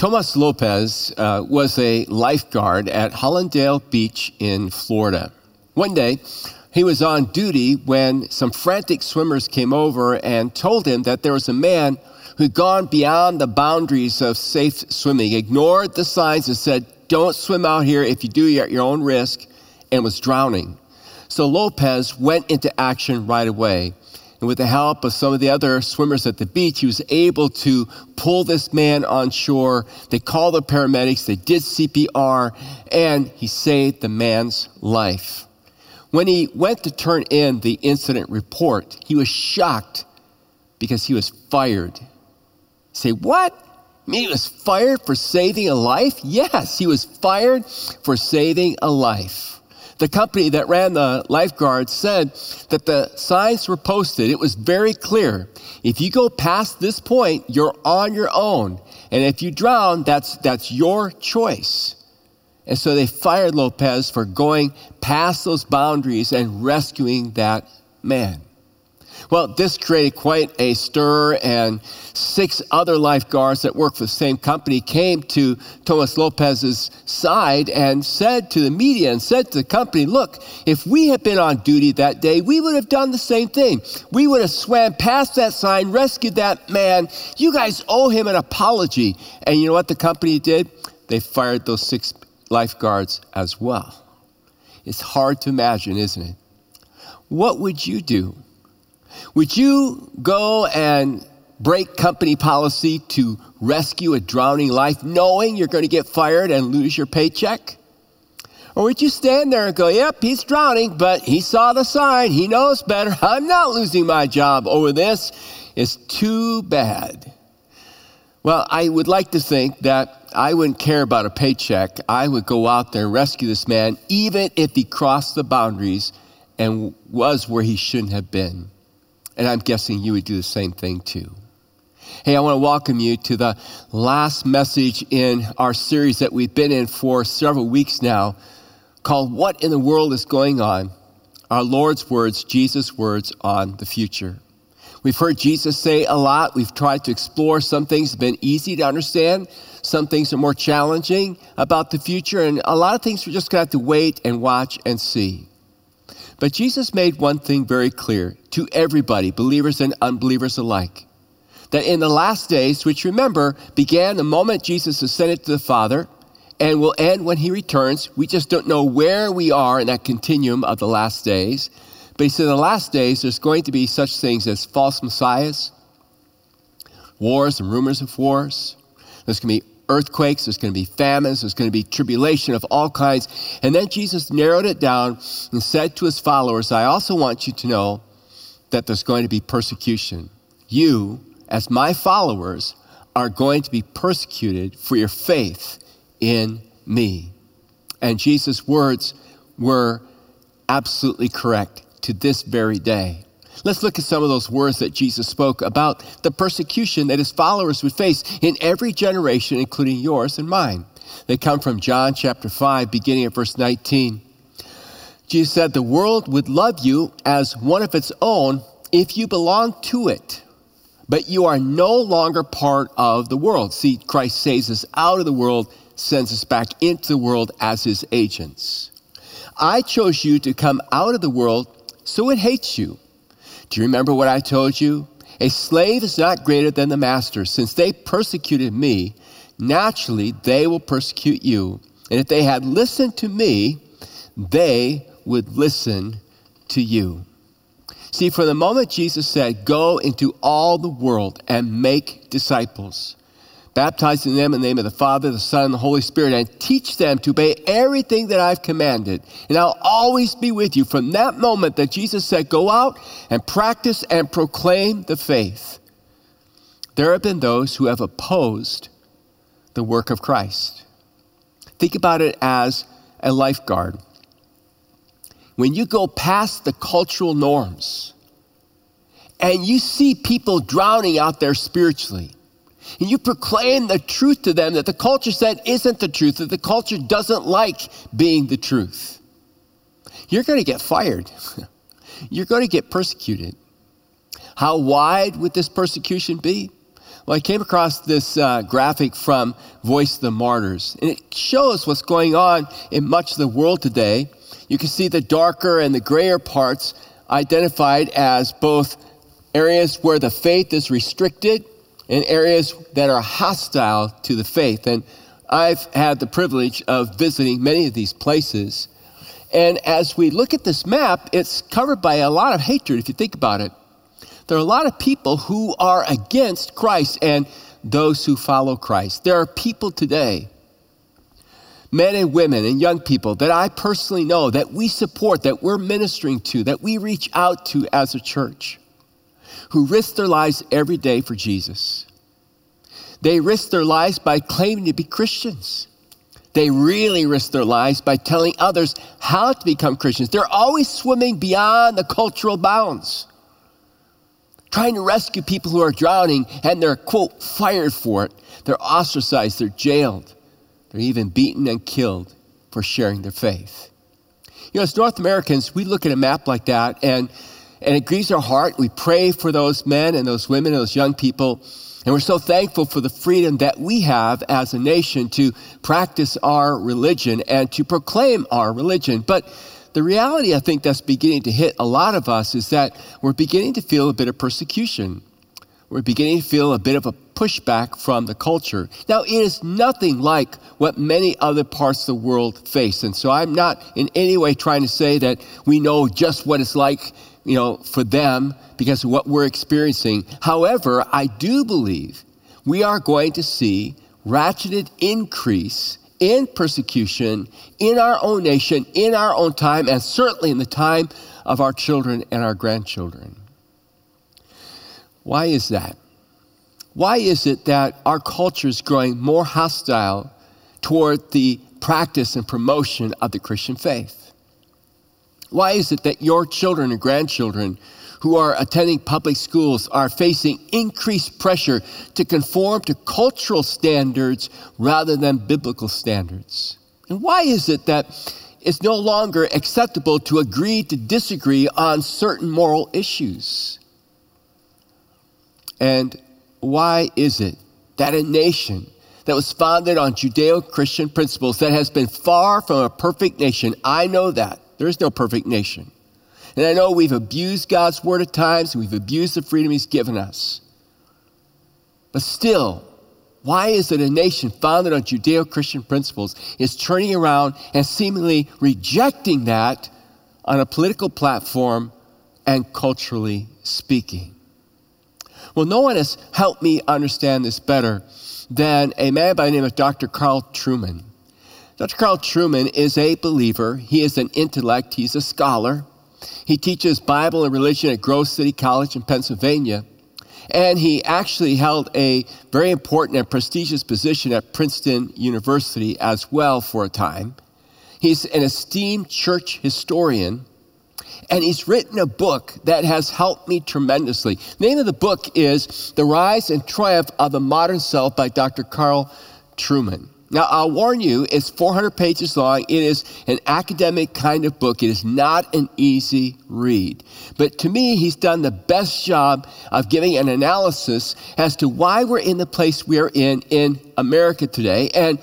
Tomas Lopez uh, was a lifeguard at Hallandale Beach in Florida. One day, he was on duty when some frantic swimmers came over and told him that there was a man who'd gone beyond the boundaries of safe swimming, ignored the signs, and said, Don't swim out here. If you do, you're at your own risk, and was drowning. So Lopez went into action right away. And with the help of some of the other swimmers at the beach, he was able to pull this man on shore. They called the paramedics, they did CPR, and he saved the man's life. When he went to turn in the incident report, he was shocked because he was fired. say, what? I mean, he was fired for saving a life? Yes, he was fired for saving a life the company that ran the lifeguards said that the signs were posted. It was very clear. If you go past this point, you're on your own. And if you drown, that's, that's your choice. And so they fired Lopez for going past those boundaries and rescuing that man. Well, this created quite a stir, and six other lifeguards that worked for the same company came to Tomas Lopez's side and said to the media and said to the company, Look, if we had been on duty that day, we would have done the same thing. We would have swam past that sign, rescued that man. You guys owe him an apology. And you know what the company did? They fired those six lifeguards as well. It's hard to imagine, isn't it? What would you do? Would you go and break company policy to rescue a drowning life knowing you're going to get fired and lose your paycheck? Or would you stand there and go, yep, he's drowning, but he saw the sign. He knows better. I'm not losing my job over this. It's too bad. Well, I would like to think that I wouldn't care about a paycheck. I would go out there and rescue this man, even if he crossed the boundaries and was where he shouldn't have been. And I'm guessing you would do the same thing too. Hey, I want to welcome you to the last message in our series that we've been in for several weeks now called What in the World is Going On? Our Lord's words, Jesus' words on the future. We've heard Jesus say a lot. We've tried to explore some things have been easy to understand. Some things are more challenging about the future. And a lot of things we're just going to have to wait and watch and see. But Jesus made one thing very clear to everybody, believers and unbelievers alike, that in the last days, which remember began the moment Jesus ascended to the Father and will end when he returns, we just don't know where we are in that continuum of the last days. But he said in the last days, there's going to be such things as false messiahs, wars and rumors of wars. There's going to be earthquakes, there's going to be famines, there's going to be tribulation of all kinds. And then Jesus narrowed it down and said to his followers, I also want you to know that there's going to be persecution. You, as my followers, are going to be persecuted for your faith in me. And Jesus' words were absolutely correct to this very day. Let's look at some of those words that Jesus spoke about the persecution that his followers would face in every generation, including yours and mine. They come from John chapter 5, beginning at verse 19. Jesus said, The world would love you as one of its own if you belong to it, but you are no longer part of the world. See, Christ saves us out of the world, sends us back into the world as his agents. I chose you to come out of the world, so it hates you. Do you remember what I told you? A slave is not greater than the master. Since they persecuted me, naturally they will persecute you. And if they had listened to me, they would listen to you. See, from the moment Jesus said, Go into all the world and make disciples, baptizing them in the name of the Father, the Son, and the Holy Spirit, and teach them to obey everything that I've commanded. And I'll always be with you. From that moment that Jesus said, Go out and practice and proclaim the faith, there have been those who have opposed the work of Christ. Think about it as a lifeguard. When you go past the cultural norms and you see people drowning out there spiritually, and you proclaim the truth to them that the culture said isn't the truth, that the culture doesn't like being the truth, you're going to get fired. you're going to get persecuted. How wide would this persecution be? Well, I came across this uh, graphic from Voice of the Martyrs, and it shows what's going on in much of the world today. You can see the darker and the grayer parts identified as both areas where the faith is restricted and areas that are hostile to the faith. And I've had the privilege of visiting many of these places. And as we look at this map, it's covered by a lot of hatred, if you think about it there are a lot of people who are against Christ and those who follow Christ. There are people today, men and women and young people that I personally know that we support, that we're ministering to, that we reach out to as a church, who risk their lives every day for Jesus. They risk their lives by claiming to be Christians. They really risk their lives by telling others how to become Christians. They're always swimming beyond the cultural bounds trying to rescue people who are drowning, and they're, quote, fired for it. They're ostracized, they're jailed, they're even beaten and killed for sharing their faith. You know, as North Americans, we look at a map like that, and, and it grieves our heart. We pray for those men and those women and those young people. And we're so thankful for the freedom that we have as a nation to practice our religion and to proclaim our religion. But the reality I think that's beginning to hit a lot of us is that we're beginning to feel a bit of persecution. We're beginning to feel a bit of a pushback from the culture. Now, it is nothing like what many other parts of the world face. And so I'm not in any way trying to say that we know just what it's like, you know, for them because of what we're experiencing. However, I do believe we are going to see ratcheted increase in persecution in our own nation, in our own time, and certainly in the time of our children and our grandchildren. Why is that? Why is it that our culture is growing more hostile toward the practice and promotion of the Christian faith? Why is it that your children and grandchildren who are attending public schools are facing increased pressure to conform to cultural standards rather than biblical standards. And why is it that it's no longer acceptable to agree to disagree on certain moral issues? And why is it that a nation that was founded on Judeo Christian principles, that has been far from a perfect nation, I know that. There is no perfect nation. And I know we've abused God's word at times, and we've abused the freedom He's given us. But still, why is it a nation founded on Judeo Christian principles is turning around and seemingly rejecting that on a political platform and culturally speaking? Well, no one has helped me understand this better than a man by the name of Dr. Carl Trueman. Dr. Carl Trueman is a believer, he is an intellect, he's a scholar. He teaches Bible and religion at Grove City College in Pennsylvania. And he actually held a very important and prestigious position at Princeton University as well for a time. He's an esteemed church historian, and he's written a book that has helped me tremendously. The name of the book is The Rise and Triumph of the Modern Self by Dr. Carl Trueman. Now, I'll warn you, it's 400 pages long. It is an academic kind of book. It is not an easy read. But to me, he's done the best job of giving an analysis as to why we're in the place we're in in America today and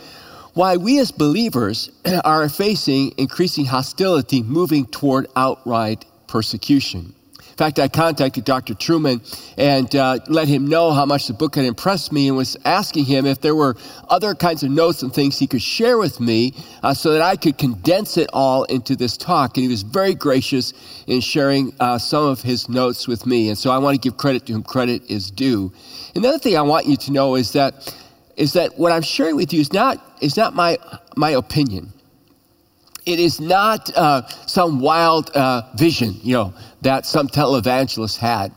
why we as believers are facing increasing hostility moving toward outright persecution. In fact, I contacted Dr. Trueman and uh, let him know how much the book had impressed me and was asking him if there were other kinds of notes and things he could share with me uh, so that I could condense it all into this talk. And he was very gracious in sharing uh, some of his notes with me. And so I want to give credit to whom credit is due. Another thing I want you to know is that is that what I'm sharing with you is not is not my my opinion it is not uh, some wild uh, vision, you know, that some televangelist had.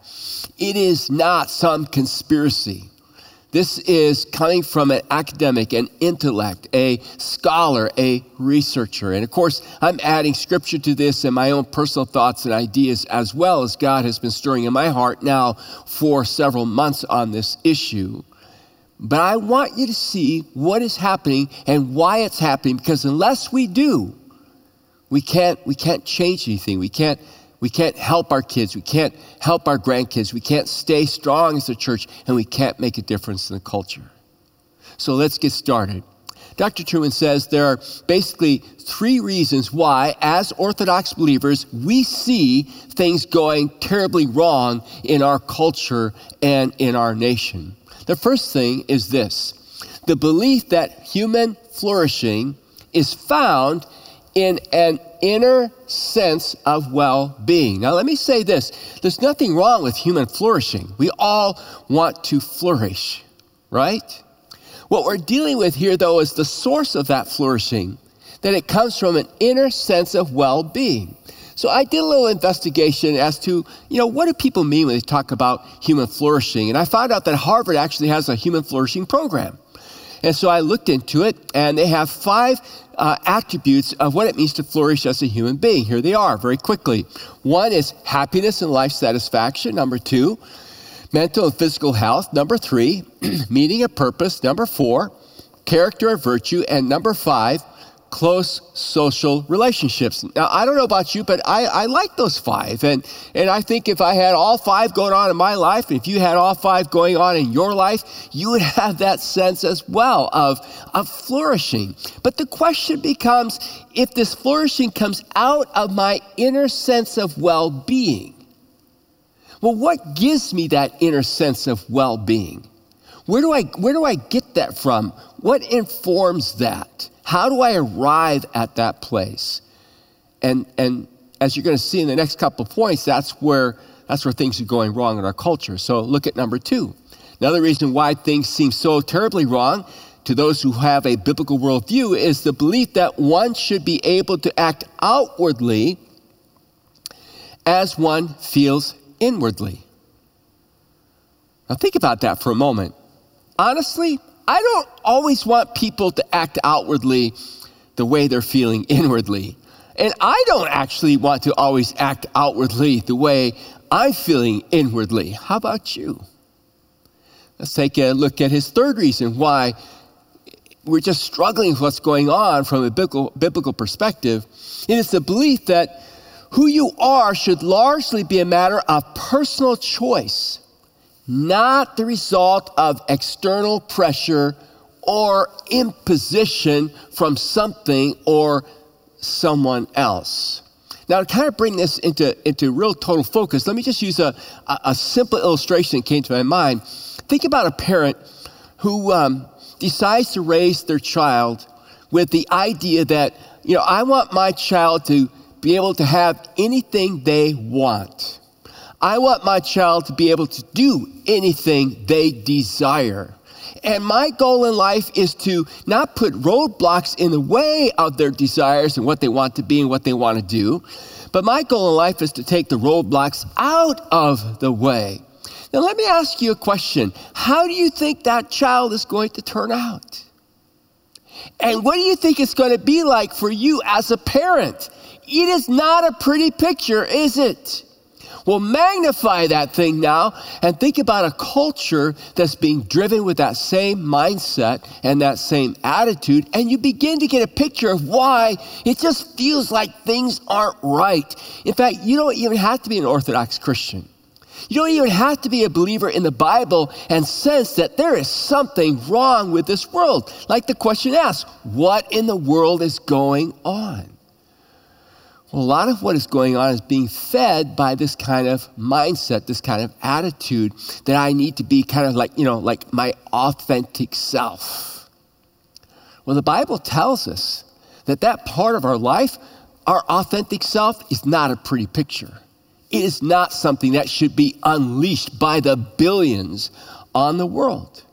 It is not some conspiracy. This is coming from an academic, an intellect, a scholar, a researcher. And of course, I'm adding scripture to this and my own personal thoughts and ideas as well as God has been stirring in my heart now for several months on this issue. But I want you to see what is happening and why it's happening because unless we do, we can't, we can't change anything. We can't we can't help our kids, we can't help our grandkids, we can't stay strong as a church, and we can't make a difference in the culture. So let's get started. Dr. Trueman says there are basically three reasons why, as Orthodox believers, we see things going terribly wrong in our culture and in our nation. The first thing is this the belief that human flourishing is found in an inner sense of well being. Now, let me say this there's nothing wrong with human flourishing. We all want to flourish, right? What we're dealing with here, though, is the source of that flourishing, that it comes from an inner sense of well being. So I did a little investigation as to, you know, what do people mean when they talk about human flourishing? And I found out that Harvard actually has a human flourishing program. And so I looked into it, and they have five uh, attributes of what it means to flourish as a human being. Here they are very quickly. One is happiness and life satisfaction. Number two, mental and physical health. Number three, meaning a purpose. Number four, character or virtue. And number five, close social relationships. Now, I don't know about you, but I, I like those five. And, and I think if I had all five going on in my life, and if you had all five going on in your life, you would have that sense as well of, of flourishing. But the question becomes if this flourishing comes out of my inner sense of well being, well, what gives me that inner sense of well being? Where do, I, where do I get that from? What informs that? How do I arrive at that place? And, and as you're going to see in the next couple of points, that's where, that's where things are going wrong in our culture. So look at number two. Another reason why things seem so terribly wrong to those who have a biblical worldview is the belief that one should be able to act outwardly as one feels inwardly. Now, think about that for a moment. Honestly, I don't always want people to act outwardly the way they're feeling inwardly. And I don't actually want to always act outwardly the way I'm feeling inwardly. How about you? Let's take a look at his third reason why we're just struggling with what's going on from a biblical, biblical perspective. It is the belief that who you are should largely be a matter of personal choice, not the result of external pressure or imposition from something or someone else. Now, to kind of bring this into, into real total focus, let me just use a, a, simple illustration that came to my mind. Think about a parent who um, decides to raise their child with the idea that, you know, I want my child to be able to have anything they want. I want my child to be able to do anything they desire. And my goal in life is to not put roadblocks in the way of their desires and what they want to be and what they want to do, but my goal in life is to take the roadblocks out of the way. Now, let me ask you a question How do you think that child is going to turn out? And what do you think it's going to be like for you as a parent? It is not a pretty picture, is it? Well, magnify that thing now and think about a culture that's being driven with that same mindset and that same attitude, and you begin to get a picture of why it just feels like things aren't right. In fact, you don't even have to be an Orthodox Christian. You don't even have to be a believer in the Bible and sense that there is something wrong with this world. Like the question asks, what in the world is going on? A lot of what is going on is being fed by this kind of mindset, this kind of attitude that I need to be kind of like, you know, like my authentic self. Well, the Bible tells us that that part of our life, our authentic self, is not a pretty picture. It is not something that should be unleashed by the billions on the world.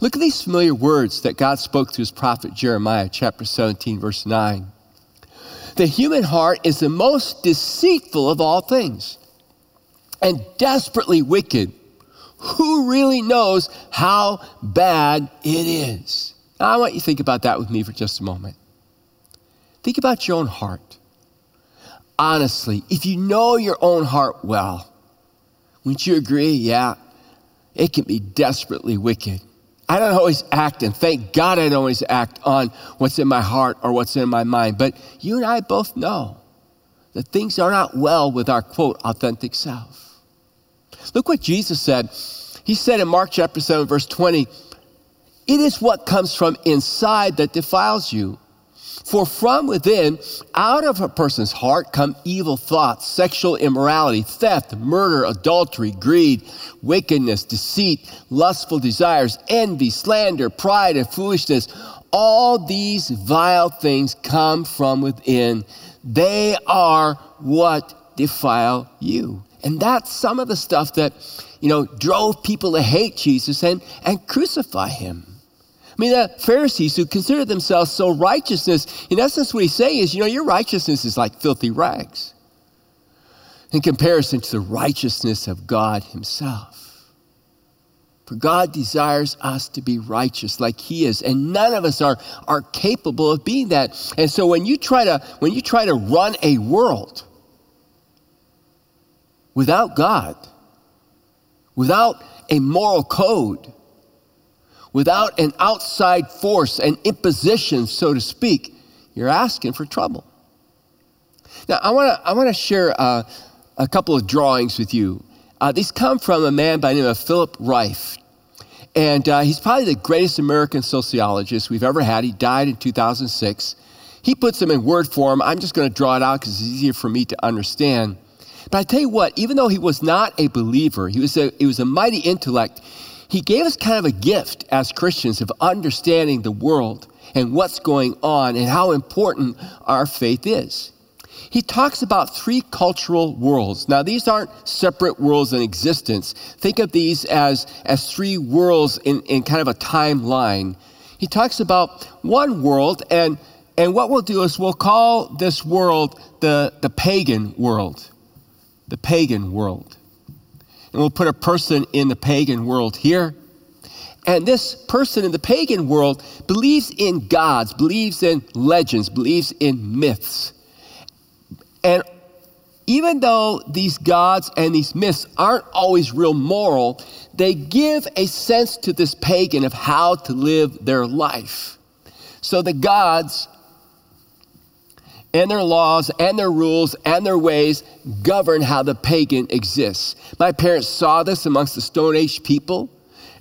Look at these familiar words that God spoke to his prophet Jeremiah, chapter 17, verse 9. The human heart is the most deceitful of all things and desperately wicked. Who really knows how bad it is? Now, I want you to think about that with me for just a moment. Think about your own heart. Honestly, if you know your own heart well, wouldn't you agree? Yeah, it can be desperately wicked. I don't always act, and thank God I don't always act on what's in my heart or what's in my mind. But you and I both know that things are not well with our quote authentic self. Look what Jesus said. He said in Mark chapter 7, verse 20, it is what comes from inside that defiles you. For from within, out of a person's heart, come evil thoughts, sexual immorality, theft, murder, adultery, greed, wickedness, deceit, lustful desires, envy, slander, pride, and foolishness. All these vile things come from within. They are what defile you. And that's some of the stuff that, you know, drove people to hate Jesus and, and crucify him. I mean, the Pharisees who considered themselves so righteousness, in essence, what he's saying is, you know, your righteousness is like filthy rags in comparison to the righteousness of God himself. For God desires us to be righteous like he is, and none of us are, are capable of being that. And so when you try to when you try to run a world without God, without a moral code, without an outside force, an imposition, so to speak, you're asking for trouble. Now, I want to I wanna share uh, a couple of drawings with you. Uh, these come from a man by the name of Philip Rieff. And uh, he's probably the greatest American sociologist we've ever had. He died in 2006. He puts them in word form. I'm just going to draw it out because it's easier for me to understand. But I tell you what, even though he was not a believer, he was a, he was a mighty intellect, he gave us kind of a gift as Christians of understanding the world and what's going on and how important our faith is. He talks about three cultural worlds. Now, these aren't separate worlds in existence. Think of these as, as three worlds in, in kind of a timeline. He talks about one world, and, and what we'll do is we'll call this world the, the pagan world. The pagan world and we'll put a person in the pagan world here. And this person in the pagan world believes in gods, believes in legends, believes in myths. And even though these gods and these myths aren't always real moral, they give a sense to this pagan of how to live their life. So the gods and their laws and their rules and their ways govern how the pagan exists. My parents saw this amongst the Stone Age people.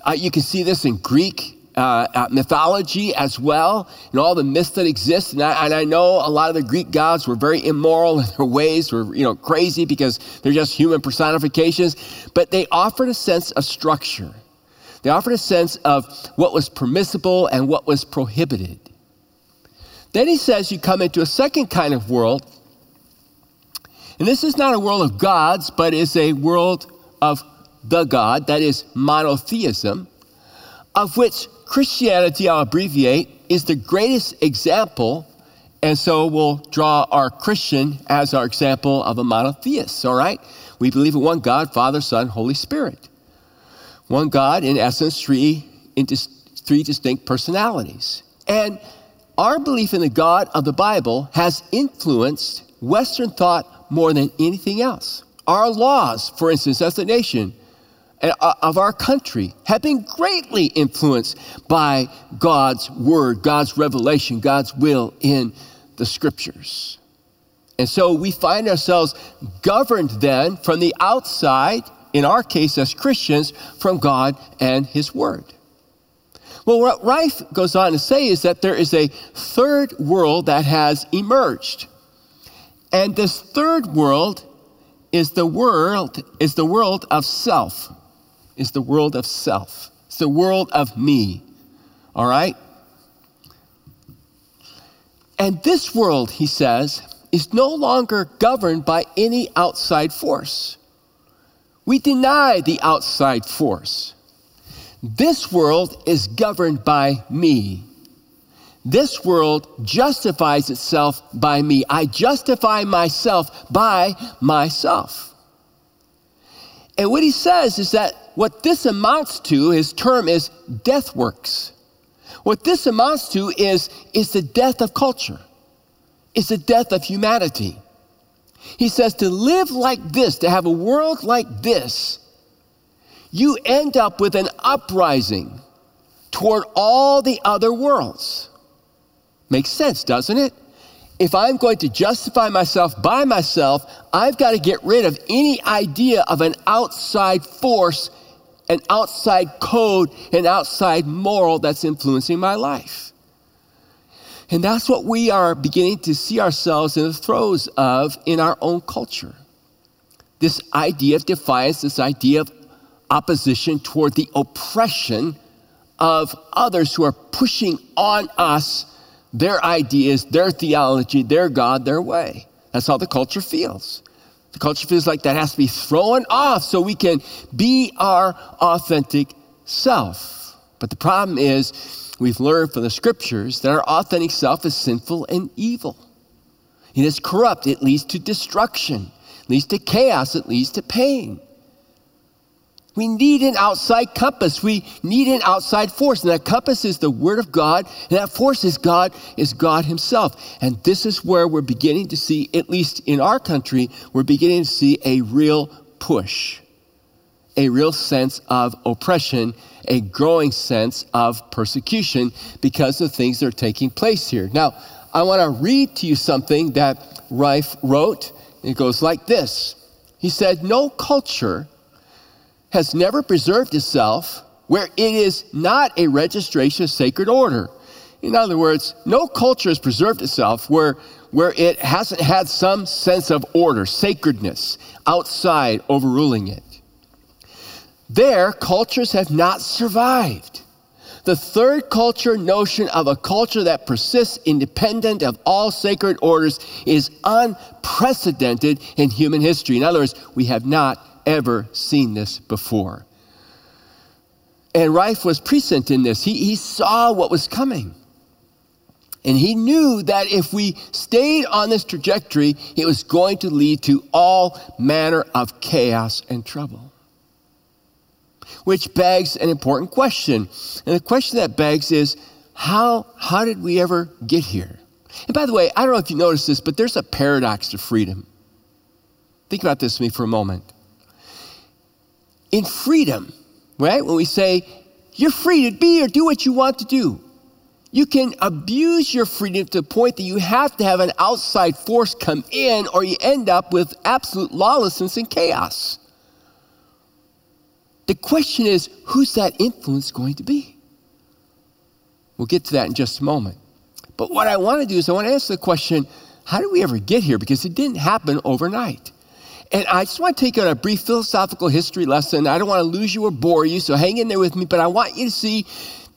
Uh, you can see this in Greek uh, uh, mythology as well, and all the myths that exist. And I, and I, know a lot of the Greek gods were very immoral in their ways, were you know crazy because they're just human personifications. But they offered a sense of structure. They offered a sense of what was permissible and what was prohibited. Then he says you come into a second kind of world. And this is not a world of gods, but is a world of the God, that is monotheism, of which Christianity, I'll abbreviate, is the greatest example. And so we'll draw our Christian as our example of a monotheist, all right? We believe in one God, Father, Son, Holy Spirit. One God, in essence, three, three distinct personalities. And our belief in the God of the Bible has influenced Western thought more than anything else. Our laws, for instance, as a nation uh, of our country, have been greatly influenced by God's word, God's revelation, God's will in the scriptures. And so we find ourselves governed then from the outside, in our case as Christians, from God and His Word. Well, what Rieff goes on to say is that there is a third world that has emerged. And this third world is the world is the world of self. Is the world of self. It's the world of me. All right? And this world, he says, is no longer governed by any outside force. We deny the outside force. This world is governed by me. This world justifies itself by me. I justify myself by myself. And what he says is that what this amounts to, his term is death works. What this amounts to is, is the death of culture, it's the death of humanity. He says to live like this, to have a world like this, you end up with an uprising toward all the other worlds. Makes sense, doesn't it? if I'm going to justify myself by myself, I've got to get rid of any idea of an outside force, an outside code, an outside moral that's influencing my life. And that's what we are beginning to see ourselves in the throes of in our own culture. This idea of defiance, this idea of opposition toward the oppression of others who are pushing on us their ideas, their theology, their God, their way. That's how the culture feels. The culture feels like that has to be thrown off so we can be our authentic self. But the problem is, we've learned from the scriptures that our authentic self is sinful and evil. It is corrupt, it leads to destruction, it leads to chaos, it leads to pain. We need an outside compass. We need an outside force. And that compass is the Word of God. And that force is God, is God Himself. And this is where we're beginning to see, at least in our country, we're beginning to see a real push, a real sense of oppression, a growing sense of persecution because of things that are taking place here. Now, I want to read to you something that Rieff wrote. It goes like this He said, No culture has never preserved itself where it is not a registration of sacred order. In other words, no culture has preserved itself where, where it hasn't had some sense of order, sacredness, outside overruling it. There, cultures have not survived. The third culture notion of a culture that persists independent of all sacred orders is unprecedented in human history. In other words, we have not ever seen this before. And Rieff was prescient in this. He, he saw what was coming. And he knew that if we stayed on this trajectory, it was going to lead to all manner of chaos and trouble. Which begs an important question. And the question that begs is how, how did we ever get here? And by the way, I don't know if you noticed this, but there's a paradox to freedom. Think about this with me for a moment in freedom, right? When we say, you're free to be or do what you want to do. You can abuse your freedom to the point that you have to have an outside force come in, or you end up with absolute lawlessness and chaos. The question is, who's that influence going to be? We'll get to that in just a moment. But what I want to do is, I want to ask the question how did we ever get here? Because it didn't happen overnight. And I just want to take on a brief philosophical history lesson. I don't want to lose you or bore you, so hang in there with me. But I want you to see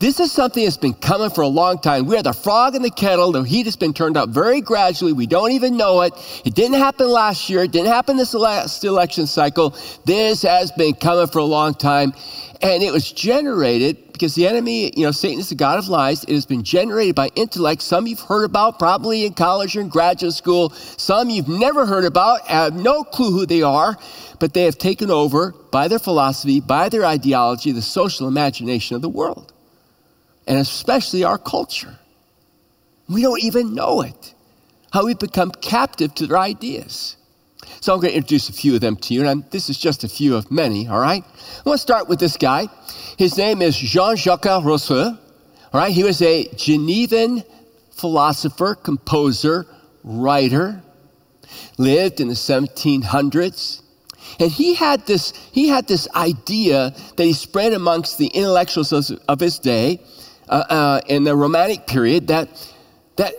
this is something that's been coming for a long time. We are the frog in the kettle. The heat has been turned up very gradually. We don't even know it. It didn't happen last year. It didn't happen this last election cycle. This has been coming for a long time. And it was generated because the enemy, you know, Satan is the God of lies. It has been generated by intellect. Some you've heard about probably in college or in graduate school. Some you've never heard about, have no clue who they are, but they have taken over by their philosophy, by their ideology, the social imagination of the world, and especially our culture. We don't even know it, how we've become captive to their ideas. So I'm going to introduce a few of them to you, and this is just a few of many, all right? To start with this guy. His name is Jean Jacques Rousseau, all right? He was a Genevan philosopher, composer, writer, lived in the 1700s. And he had this, he had this idea that he spread amongst the intellectuals of, of his day uh, uh, in the Romantic period that, that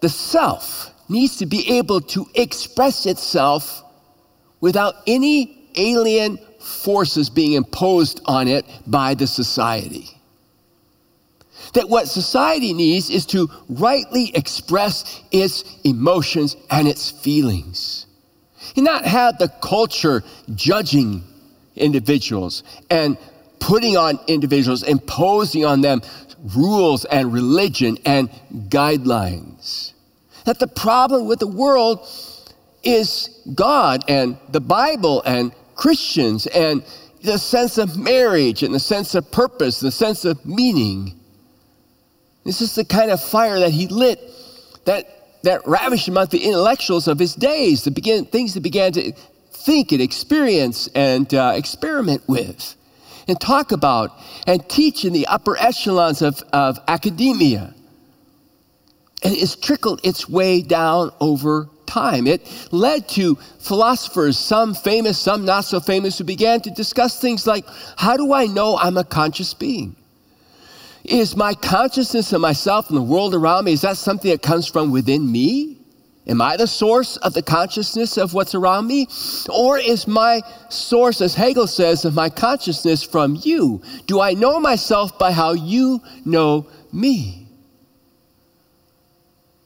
the self, needs to be able to express itself without any alien forces being imposed on it by the society. That what society needs is to rightly express its emotions and its feelings. And not have the culture judging individuals and putting on individuals, imposing on them rules and religion and guidelines that the problem with the world is God and the Bible and Christians and the sense of marriage and the sense of purpose, the sense of meaning. This is the kind of fire that he lit that, that ravished among the intellectuals of his days, the begin, things that began to think and experience and uh, experiment with and talk about and teach in the upper echelons of, of academia. And it's trickled its way down over time. It led to philosophers, some famous, some not so famous, who began to discuss things like how do I know I'm a conscious being? Is my consciousness of myself and the world around me, is that something that comes from within me? Am I the source of the consciousness of what's around me? Or is my source, as Hegel says, of my consciousness from you? Do I know myself by how you know me?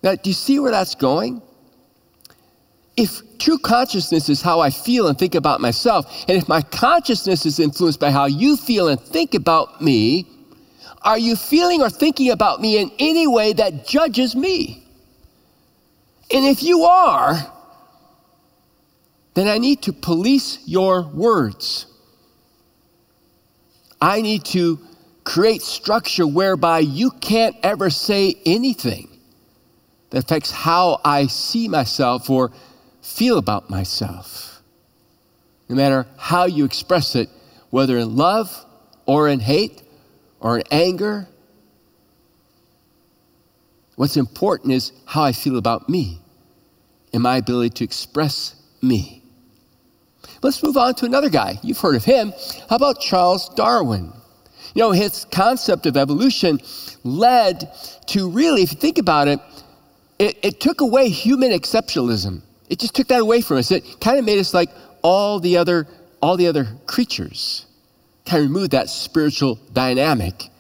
Now, do you see where that's going? If true consciousness is how I feel and think about myself, and if my consciousness is influenced by how you feel and think about me, are you feeling or thinking about me in any way that judges me? And if you are, then I need to police your words. I need to create structure whereby you can't ever say anything that affects how I see myself or feel about myself. No matter how you express it, whether in love or in hate or in anger What's important is how I feel about me and my ability to express me. Let's move on to another guy. You've heard of him. How about Charles Darwin? You know, his concept of evolution led to really, if you think about it, it, it took away human exceptionalism. It just took that away from us. It kind of made us like all the other, all the other creatures. Kind of removed that spiritual dynamic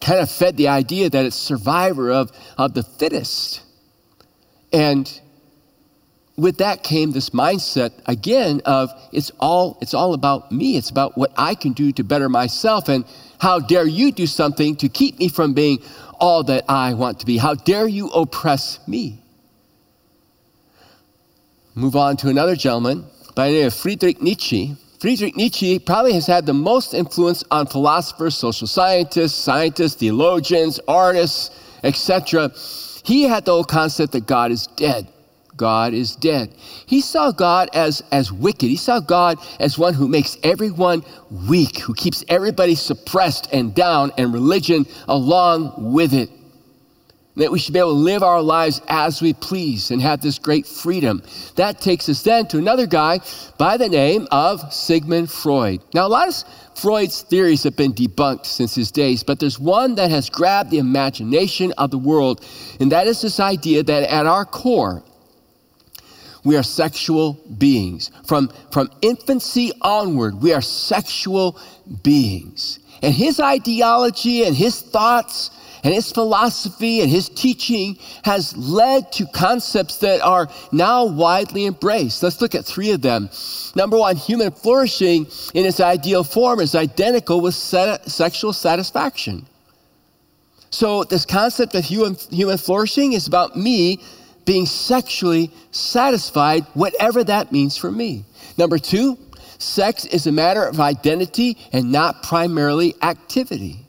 kind of fed the idea that it's survivor of, of the fittest. And with that came this mindset again of it's all it's all about me it's about what i can do to better myself and how dare you do something to keep me from being all that i want to be how dare you oppress me move on to another gentleman by the name of friedrich nietzsche Friedrich Nietzsche probably has had the most influence on philosophers, social scientists, scientists, theologians, artists, etc. He had the whole concept that God is dead. God is dead. He saw God as, as wicked. He saw God as one who makes everyone weak, who keeps everybody suppressed and down, and religion along with it that we should be able to live our lives as we please and have this great freedom. That takes us then to another guy by the name of Sigmund Freud. Now, a lot of Freud's theories have been debunked since his days, but there's one that has grabbed the imagination of the world, and that is this idea that at our core, we are sexual beings. From, from infancy onward, we are sexual beings. And his ideology and his thoughts and his philosophy and his teaching has led to concepts that are now widely embraced. Let's look at three of them. Number one, human flourishing in its ideal form is identical with sexual satisfaction. So, this concept of human, human flourishing is about me being sexually satisfied, whatever that means for me. Number two, sex is a matter of identity and not primarily activity.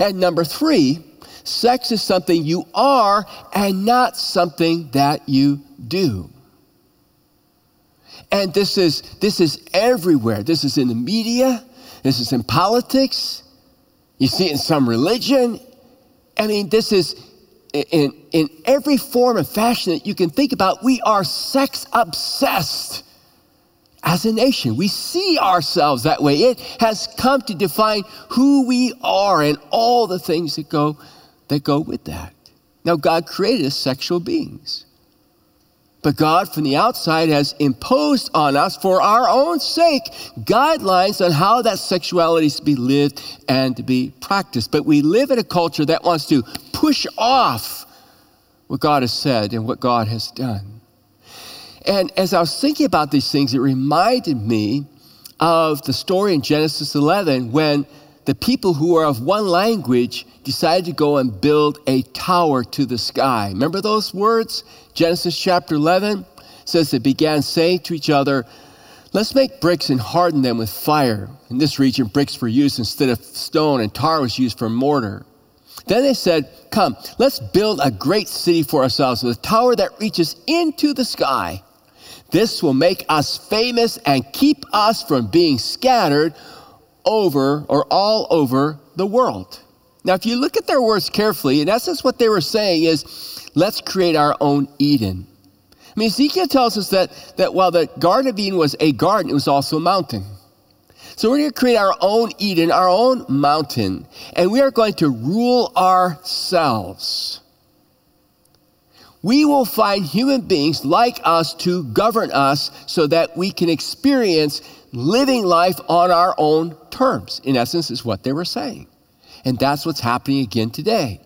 And number three, sex is something you are and not something that you do. And this is, this is everywhere. This is in the media, this is in politics, you see it in some religion. I mean, this is in, in every form and fashion that you can think about. We are sex obsessed as a nation. We see ourselves that way. It has come to define who we are and all the things that go, that go with that. Now, God created us sexual beings. But God, from the outside, has imposed on us, for our own sake, guidelines on how that sexuality is to be lived and to be practiced. But we live in a culture that wants to push off what God has said and what God has done. And as I was thinking about these things, it reminded me of the story in Genesis 11 when the people who are of one language decided to go and build a tower to the sky. Remember those words? Genesis chapter 11 says they began saying to each other, Let's make bricks and harden them with fire. In this region, bricks were used instead of stone, and tar was used for mortar. Then they said, Come, let's build a great city for ourselves with a tower that reaches into the sky. This will make us famous and keep us from being scattered over or all over the world. Now, if you look at their words carefully, in essence, what they were saying is, let's create our own Eden. I mean, Ezekiel tells us that, that while the Garden of Eden was a garden, it was also a mountain. So we're going to create our own Eden, our own mountain, and we are going to rule ourselves. We will find human beings like us to govern us so that we can experience living life on our own terms. In essence, is what they were saying. And that's what's happening again today.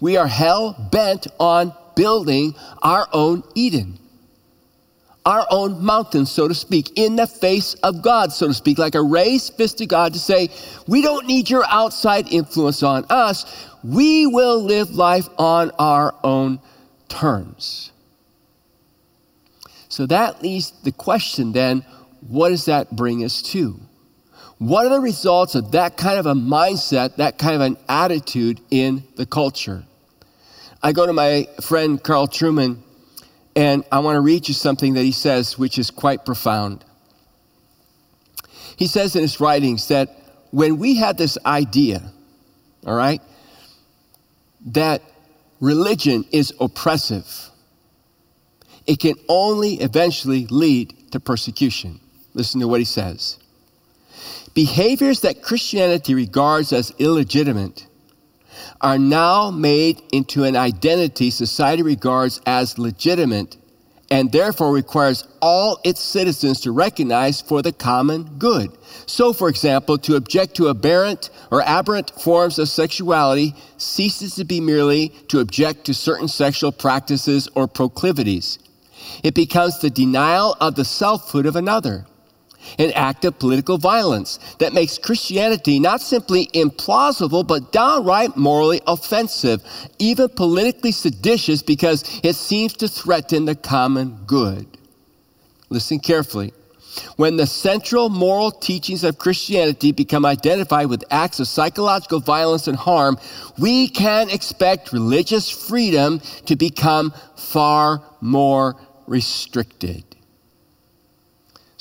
We are hell bent on building our own Eden our own mountain, so to speak, in the face of God, so to speak, like a raised fist to God to say, We don't need your outside influence on us. We will live life on our own terms. So that leaves the question then what does that bring us to? What are the results of that kind of a mindset, that kind of an attitude in the culture? I go to my friend Carl Trueman, and I want to read you something that he says, which is quite profound. He says in his writings that when we had this idea, all right, that religion is oppressive, it can only eventually lead to persecution. Listen to what he says. Behaviors that Christianity regards as illegitimate are now made into an identity society regards as legitimate and therefore requires all its citizens to recognize for the common good. So, for example, to object to aberrant or aberrant forms of sexuality ceases to be merely to object to certain sexual practices or proclivities. It becomes the denial of the selfhood of another an act of political violence that makes Christianity not simply implausible, but downright morally offensive, even politically seditious because it seems to threaten the common good. Listen carefully. When the central moral teachings of Christianity become identified with acts of psychological violence and harm, we can expect religious freedom to become far more restricted.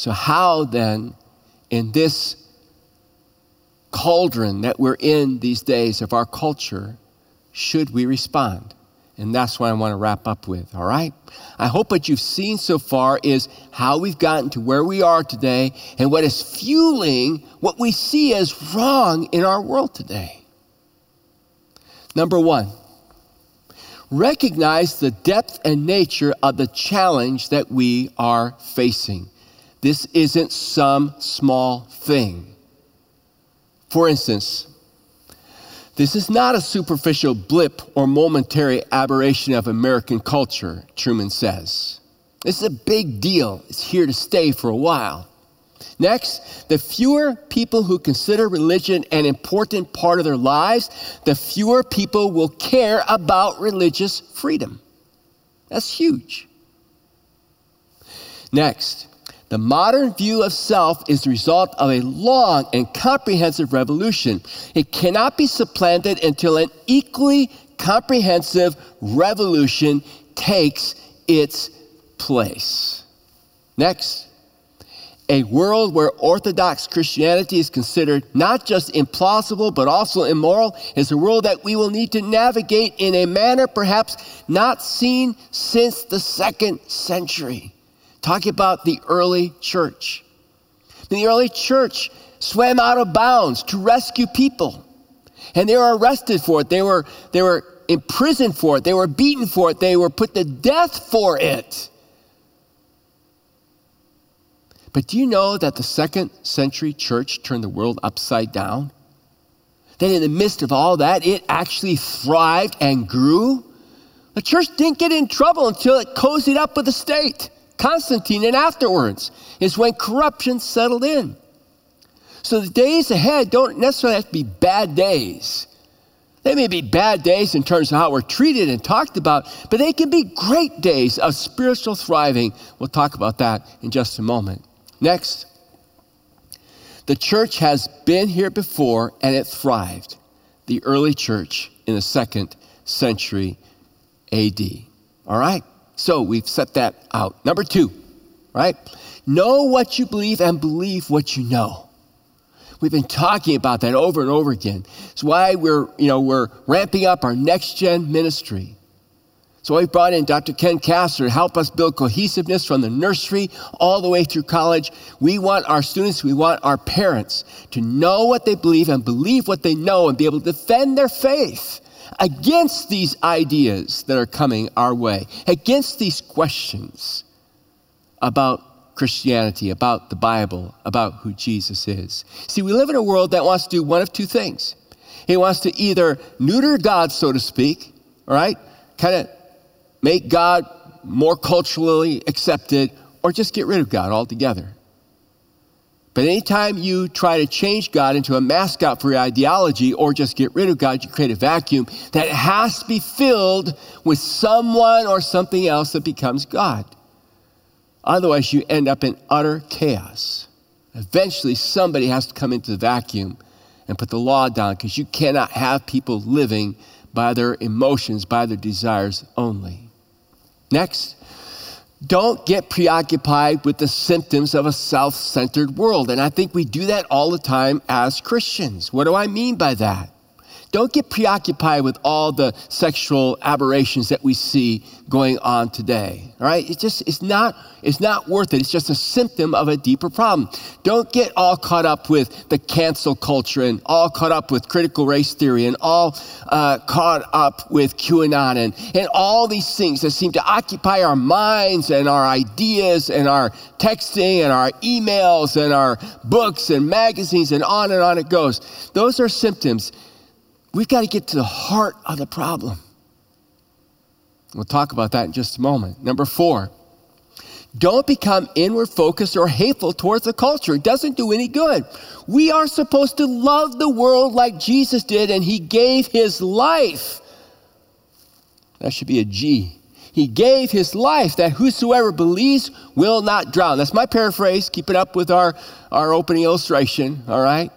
So, how then, in this cauldron that we're in these days of our culture, should we respond? And that's what I want to wrap up with, all right? I hope what you've seen so far is how we've gotten to where we are today and what is fueling what we see as wrong in our world today. Number one, recognize the depth and nature of the challenge that we are facing. This isn't some small thing. For instance, this is not a superficial blip or momentary aberration of American culture, Trueman says. This is a big deal. It's here to stay for a while. Next, the fewer people who consider religion an important part of their lives, the fewer people will care about religious freedom. That's huge. Next, the modern view of self is the result of a long and comprehensive revolution. It cannot be supplanted until an equally comprehensive revolution takes its place. Next, a world where Orthodox Christianity is considered not just implausible but also immoral is a world that we will need to navigate in a manner perhaps not seen since the second century talking about the early church. The early church swam out of bounds to rescue people. And they were arrested for it. They were, they were imprisoned for it. They were beaten for it. They were put to death for it. But do you know that the second century church turned the world upside down? That in the midst of all that, it actually thrived and grew? The church didn't get in trouble until it cozied up with the state. Constantine and afterwards is when corruption settled in. So the days ahead don't necessarily have to be bad days. They may be bad days in terms of how we're treated and talked about, but they can be great days of spiritual thriving. We'll talk about that in just a moment. Next, the church has been here before and it thrived. The early church in the second century AD. All right? So we've set that out. Number two, right? Know what you believe and believe what you know. We've been talking about that over and over again. It's why we're, you know, we're ramping up our next gen ministry. So we brought in Dr. Ken Castor to help us build cohesiveness from the nursery all the way through college. We want our students, we want our parents to know what they believe and believe what they know and be able to defend their faith against these ideas that are coming our way, against these questions about Christianity, about the Bible, about who Jesus is. See, we live in a world that wants to do one of two things. It wants to either neuter God, so to speak, all right? Kind of make God more culturally accepted, or just get rid of God altogether. But anytime you try to change God into a mascot for your ideology or just get rid of God, you create a vacuum that has to be filled with someone or something else that becomes God. Otherwise, you end up in utter chaos. Eventually, somebody has to come into the vacuum and put the law down because you cannot have people living by their emotions, by their desires only. Next, don't get preoccupied with the symptoms of a self centered world. And I think we do that all the time as Christians. What do I mean by that? Don't get preoccupied with all the sexual aberrations that we see going on today. All right? It's just, it's not, it's not worth it. It's just a symptom of a deeper problem. Don't get all caught up with the cancel culture and all caught up with critical race theory and all uh, caught up with QAnon and, and all these things that seem to occupy our minds and our ideas and our texting and our emails and our books and magazines and on and on it goes. Those are symptoms We've got to get to the heart of the problem. We'll talk about that in just a moment. Number four, don't become inward focused or hateful towards the culture. It doesn't do any good. We are supposed to love the world like Jesus did, and he gave his life. That should be a G. He gave his life that whosoever believes will not drown. That's my paraphrase. Keep it up with our, our opening illustration, all right?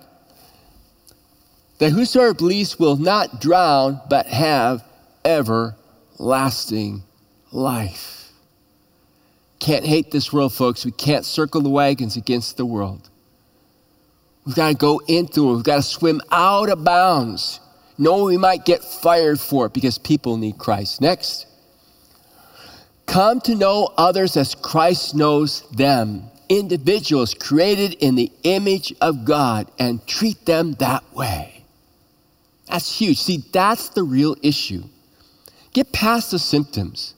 That whosoever believes will not drown, but have everlasting life. Can't hate this world, folks. We can't circle the wagons against the world. We've got to go into it. We've got to swim out of bounds, knowing we might get fired for it because people need Christ. Next, come to know others as Christ knows them. Individuals created in the image of God and treat them that way. That's huge. See, that's the real issue. Get past the symptoms.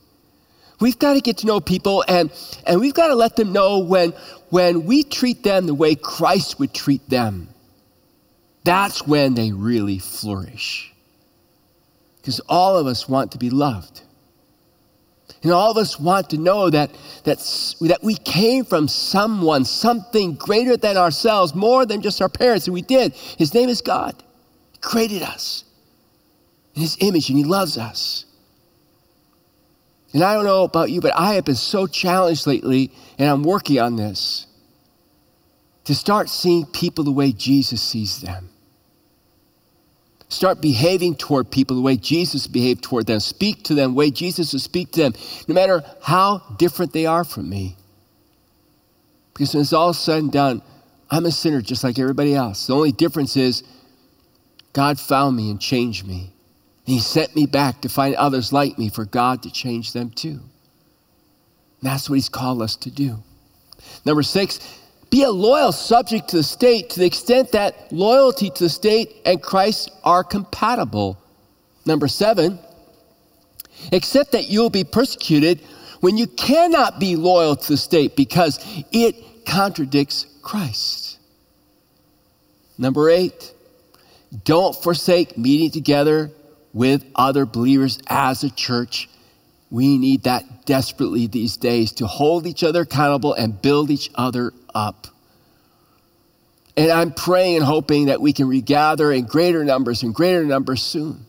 We've got to get to know people and, and we've got to let them know when, when we treat them the way Christ would treat them. That's when they really flourish. Because all of us want to be loved. And all of us want to know that, that, that we came from someone, something greater than ourselves, more than just our parents. And we did. His name is God created us in his image and he loves us. And I don't know about you, but I have been so challenged lately, and I'm working on this to start seeing people the way Jesus sees them. Start behaving toward people the way Jesus behaved toward them. Speak to them the way Jesus would speak to them, no matter how different they are from me. Because when it's all said and done, I'm a sinner just like everybody else. The only difference is God found me and changed me. He sent me back to find others like me for God to change them too. That's what He's called us to do. Number six, be a loyal subject to the state to the extent that loyalty to the state and Christ are compatible. Number seven, accept that you'll be persecuted when you cannot be loyal to the state because it contradicts Christ. Number eight, don't forsake meeting together with other believers as a church. We need that desperately these days to hold each other accountable and build each other up. And I'm praying and hoping that we can regather in greater numbers and greater numbers soon.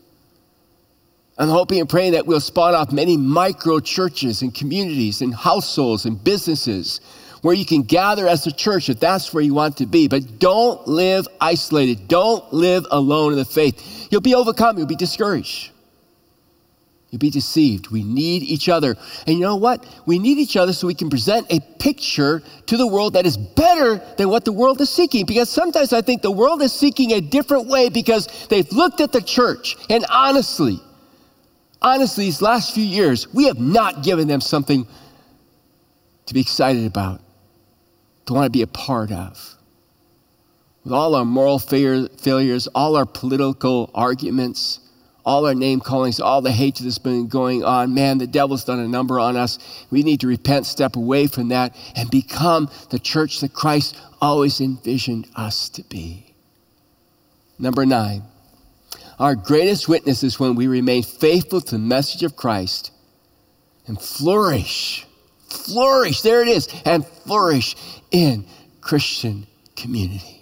I'm hoping and praying that we'll spawn off many micro churches and communities and households and businesses where you can gather as a church if that's where you want to be. But don't live isolated. Don't live alone in the faith. You'll be overcome, you'll be discouraged. You'll be deceived. We need each other. And you know what? We need each other so we can present a picture to the world that is better than what the world is seeking. Because sometimes I think the world is seeking a different way because they've looked at the church. And honestly, honestly, these last few years, we have not given them something to be excited about, want to be a part of. With all our moral failures, all our political arguments, all our name callings, all the hatred that's been going on. Man, the devil's done a number on us. We need to repent, step away from that, and become the church that Christ always envisioned us to be. Number nine, our greatest witness is when we remain faithful to the message of Christ and flourish, flourish, there it is, and flourish in Christian community.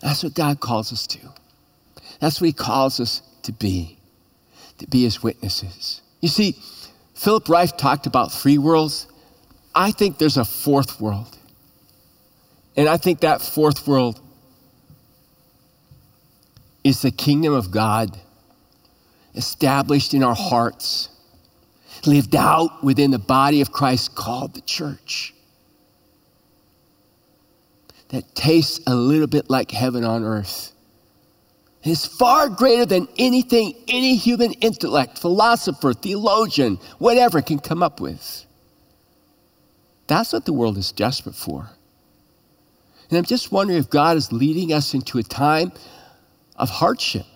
That's what God calls us to. That's what He calls us to be, to be his witnesses. You see, Philip Rieff talked about three worlds. I think there's a fourth world. And I think that fourth world is the kingdom of God established in our hearts, lived out within the body of Christ called the church. That tastes a little bit like heaven on earth is far greater than anything any human intellect, philosopher, theologian, whatever can come up with. That's what the world is desperate for. And I'm just wondering if God is leading us into a time of hardship,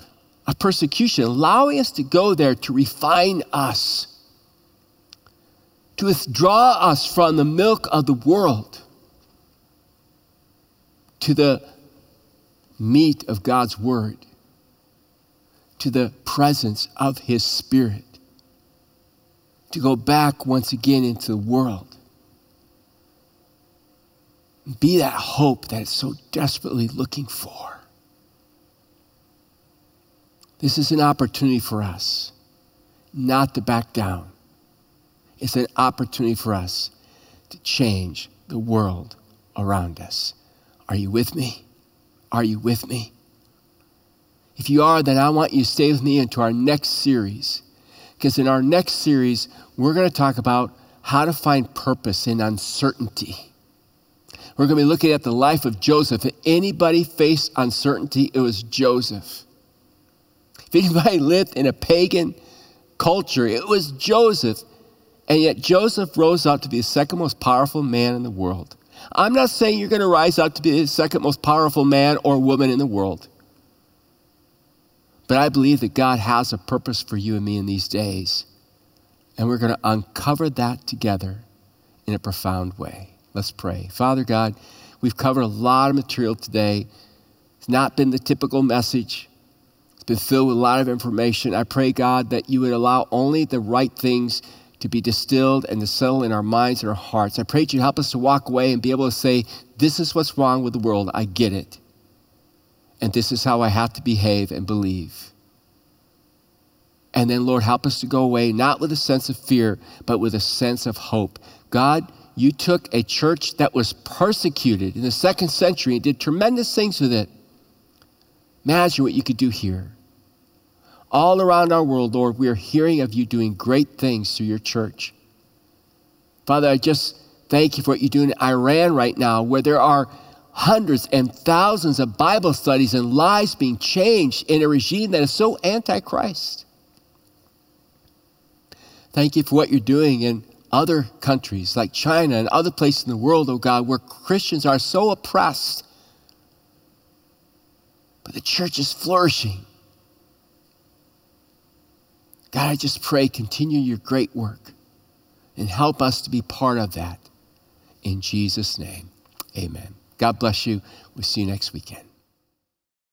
of persecution, allowing us to go there to refine us, to withdraw us from the milk of the world to the meat of God's word to the presence of His Spirit, to go back once again into the world. Be that hope that it's so desperately looking for. This is an opportunity for us not to back down. It's an opportunity for us to change the world around us. Are you with me? Are you with me? If you are, then I want you to stay with me into our next series. Because in our next series, we're going to talk about how to find purpose in uncertainty. We're going to be looking at the life of Joseph. If anybody faced uncertainty, it was Joseph. If anybody lived in a pagan culture, it was Joseph. And yet, Joseph rose up to be the second most powerful man in the world. I'm not saying you're going to rise up to be the second most powerful man or woman in the world. But I believe that God has a purpose for you and me in these days. And we're going to uncover that together in a profound way. Let's pray. Father God, we've covered a lot of material today. It's not been the typical message, it's been filled with a lot of information. I pray, God, that you would allow only the right things to be distilled and to settle in our minds and our hearts. I pray that you help us to walk away and be able to say, This is what's wrong with the world. I get it and this is how I have to behave and believe. And then, Lord, help us to go away not with a sense of fear, but with a sense of hope. God, you took a church that was persecuted in the second century and did tremendous things with it. Imagine what you could do here. All around our world, Lord, we are hearing of you doing great things through your church. Father, I just thank you for what you do in Iran right now, where there are hundreds and thousands of Bible studies and lives being changed in a regime that is so anti-Christ. Thank you for what you're doing in other countries like China and other places in the world, oh God, where Christians are so oppressed. But the church is flourishing. God, I just pray, continue your great work and help us to be part of that. In Jesus' name, amen. God bless you. We'll see you next weekend.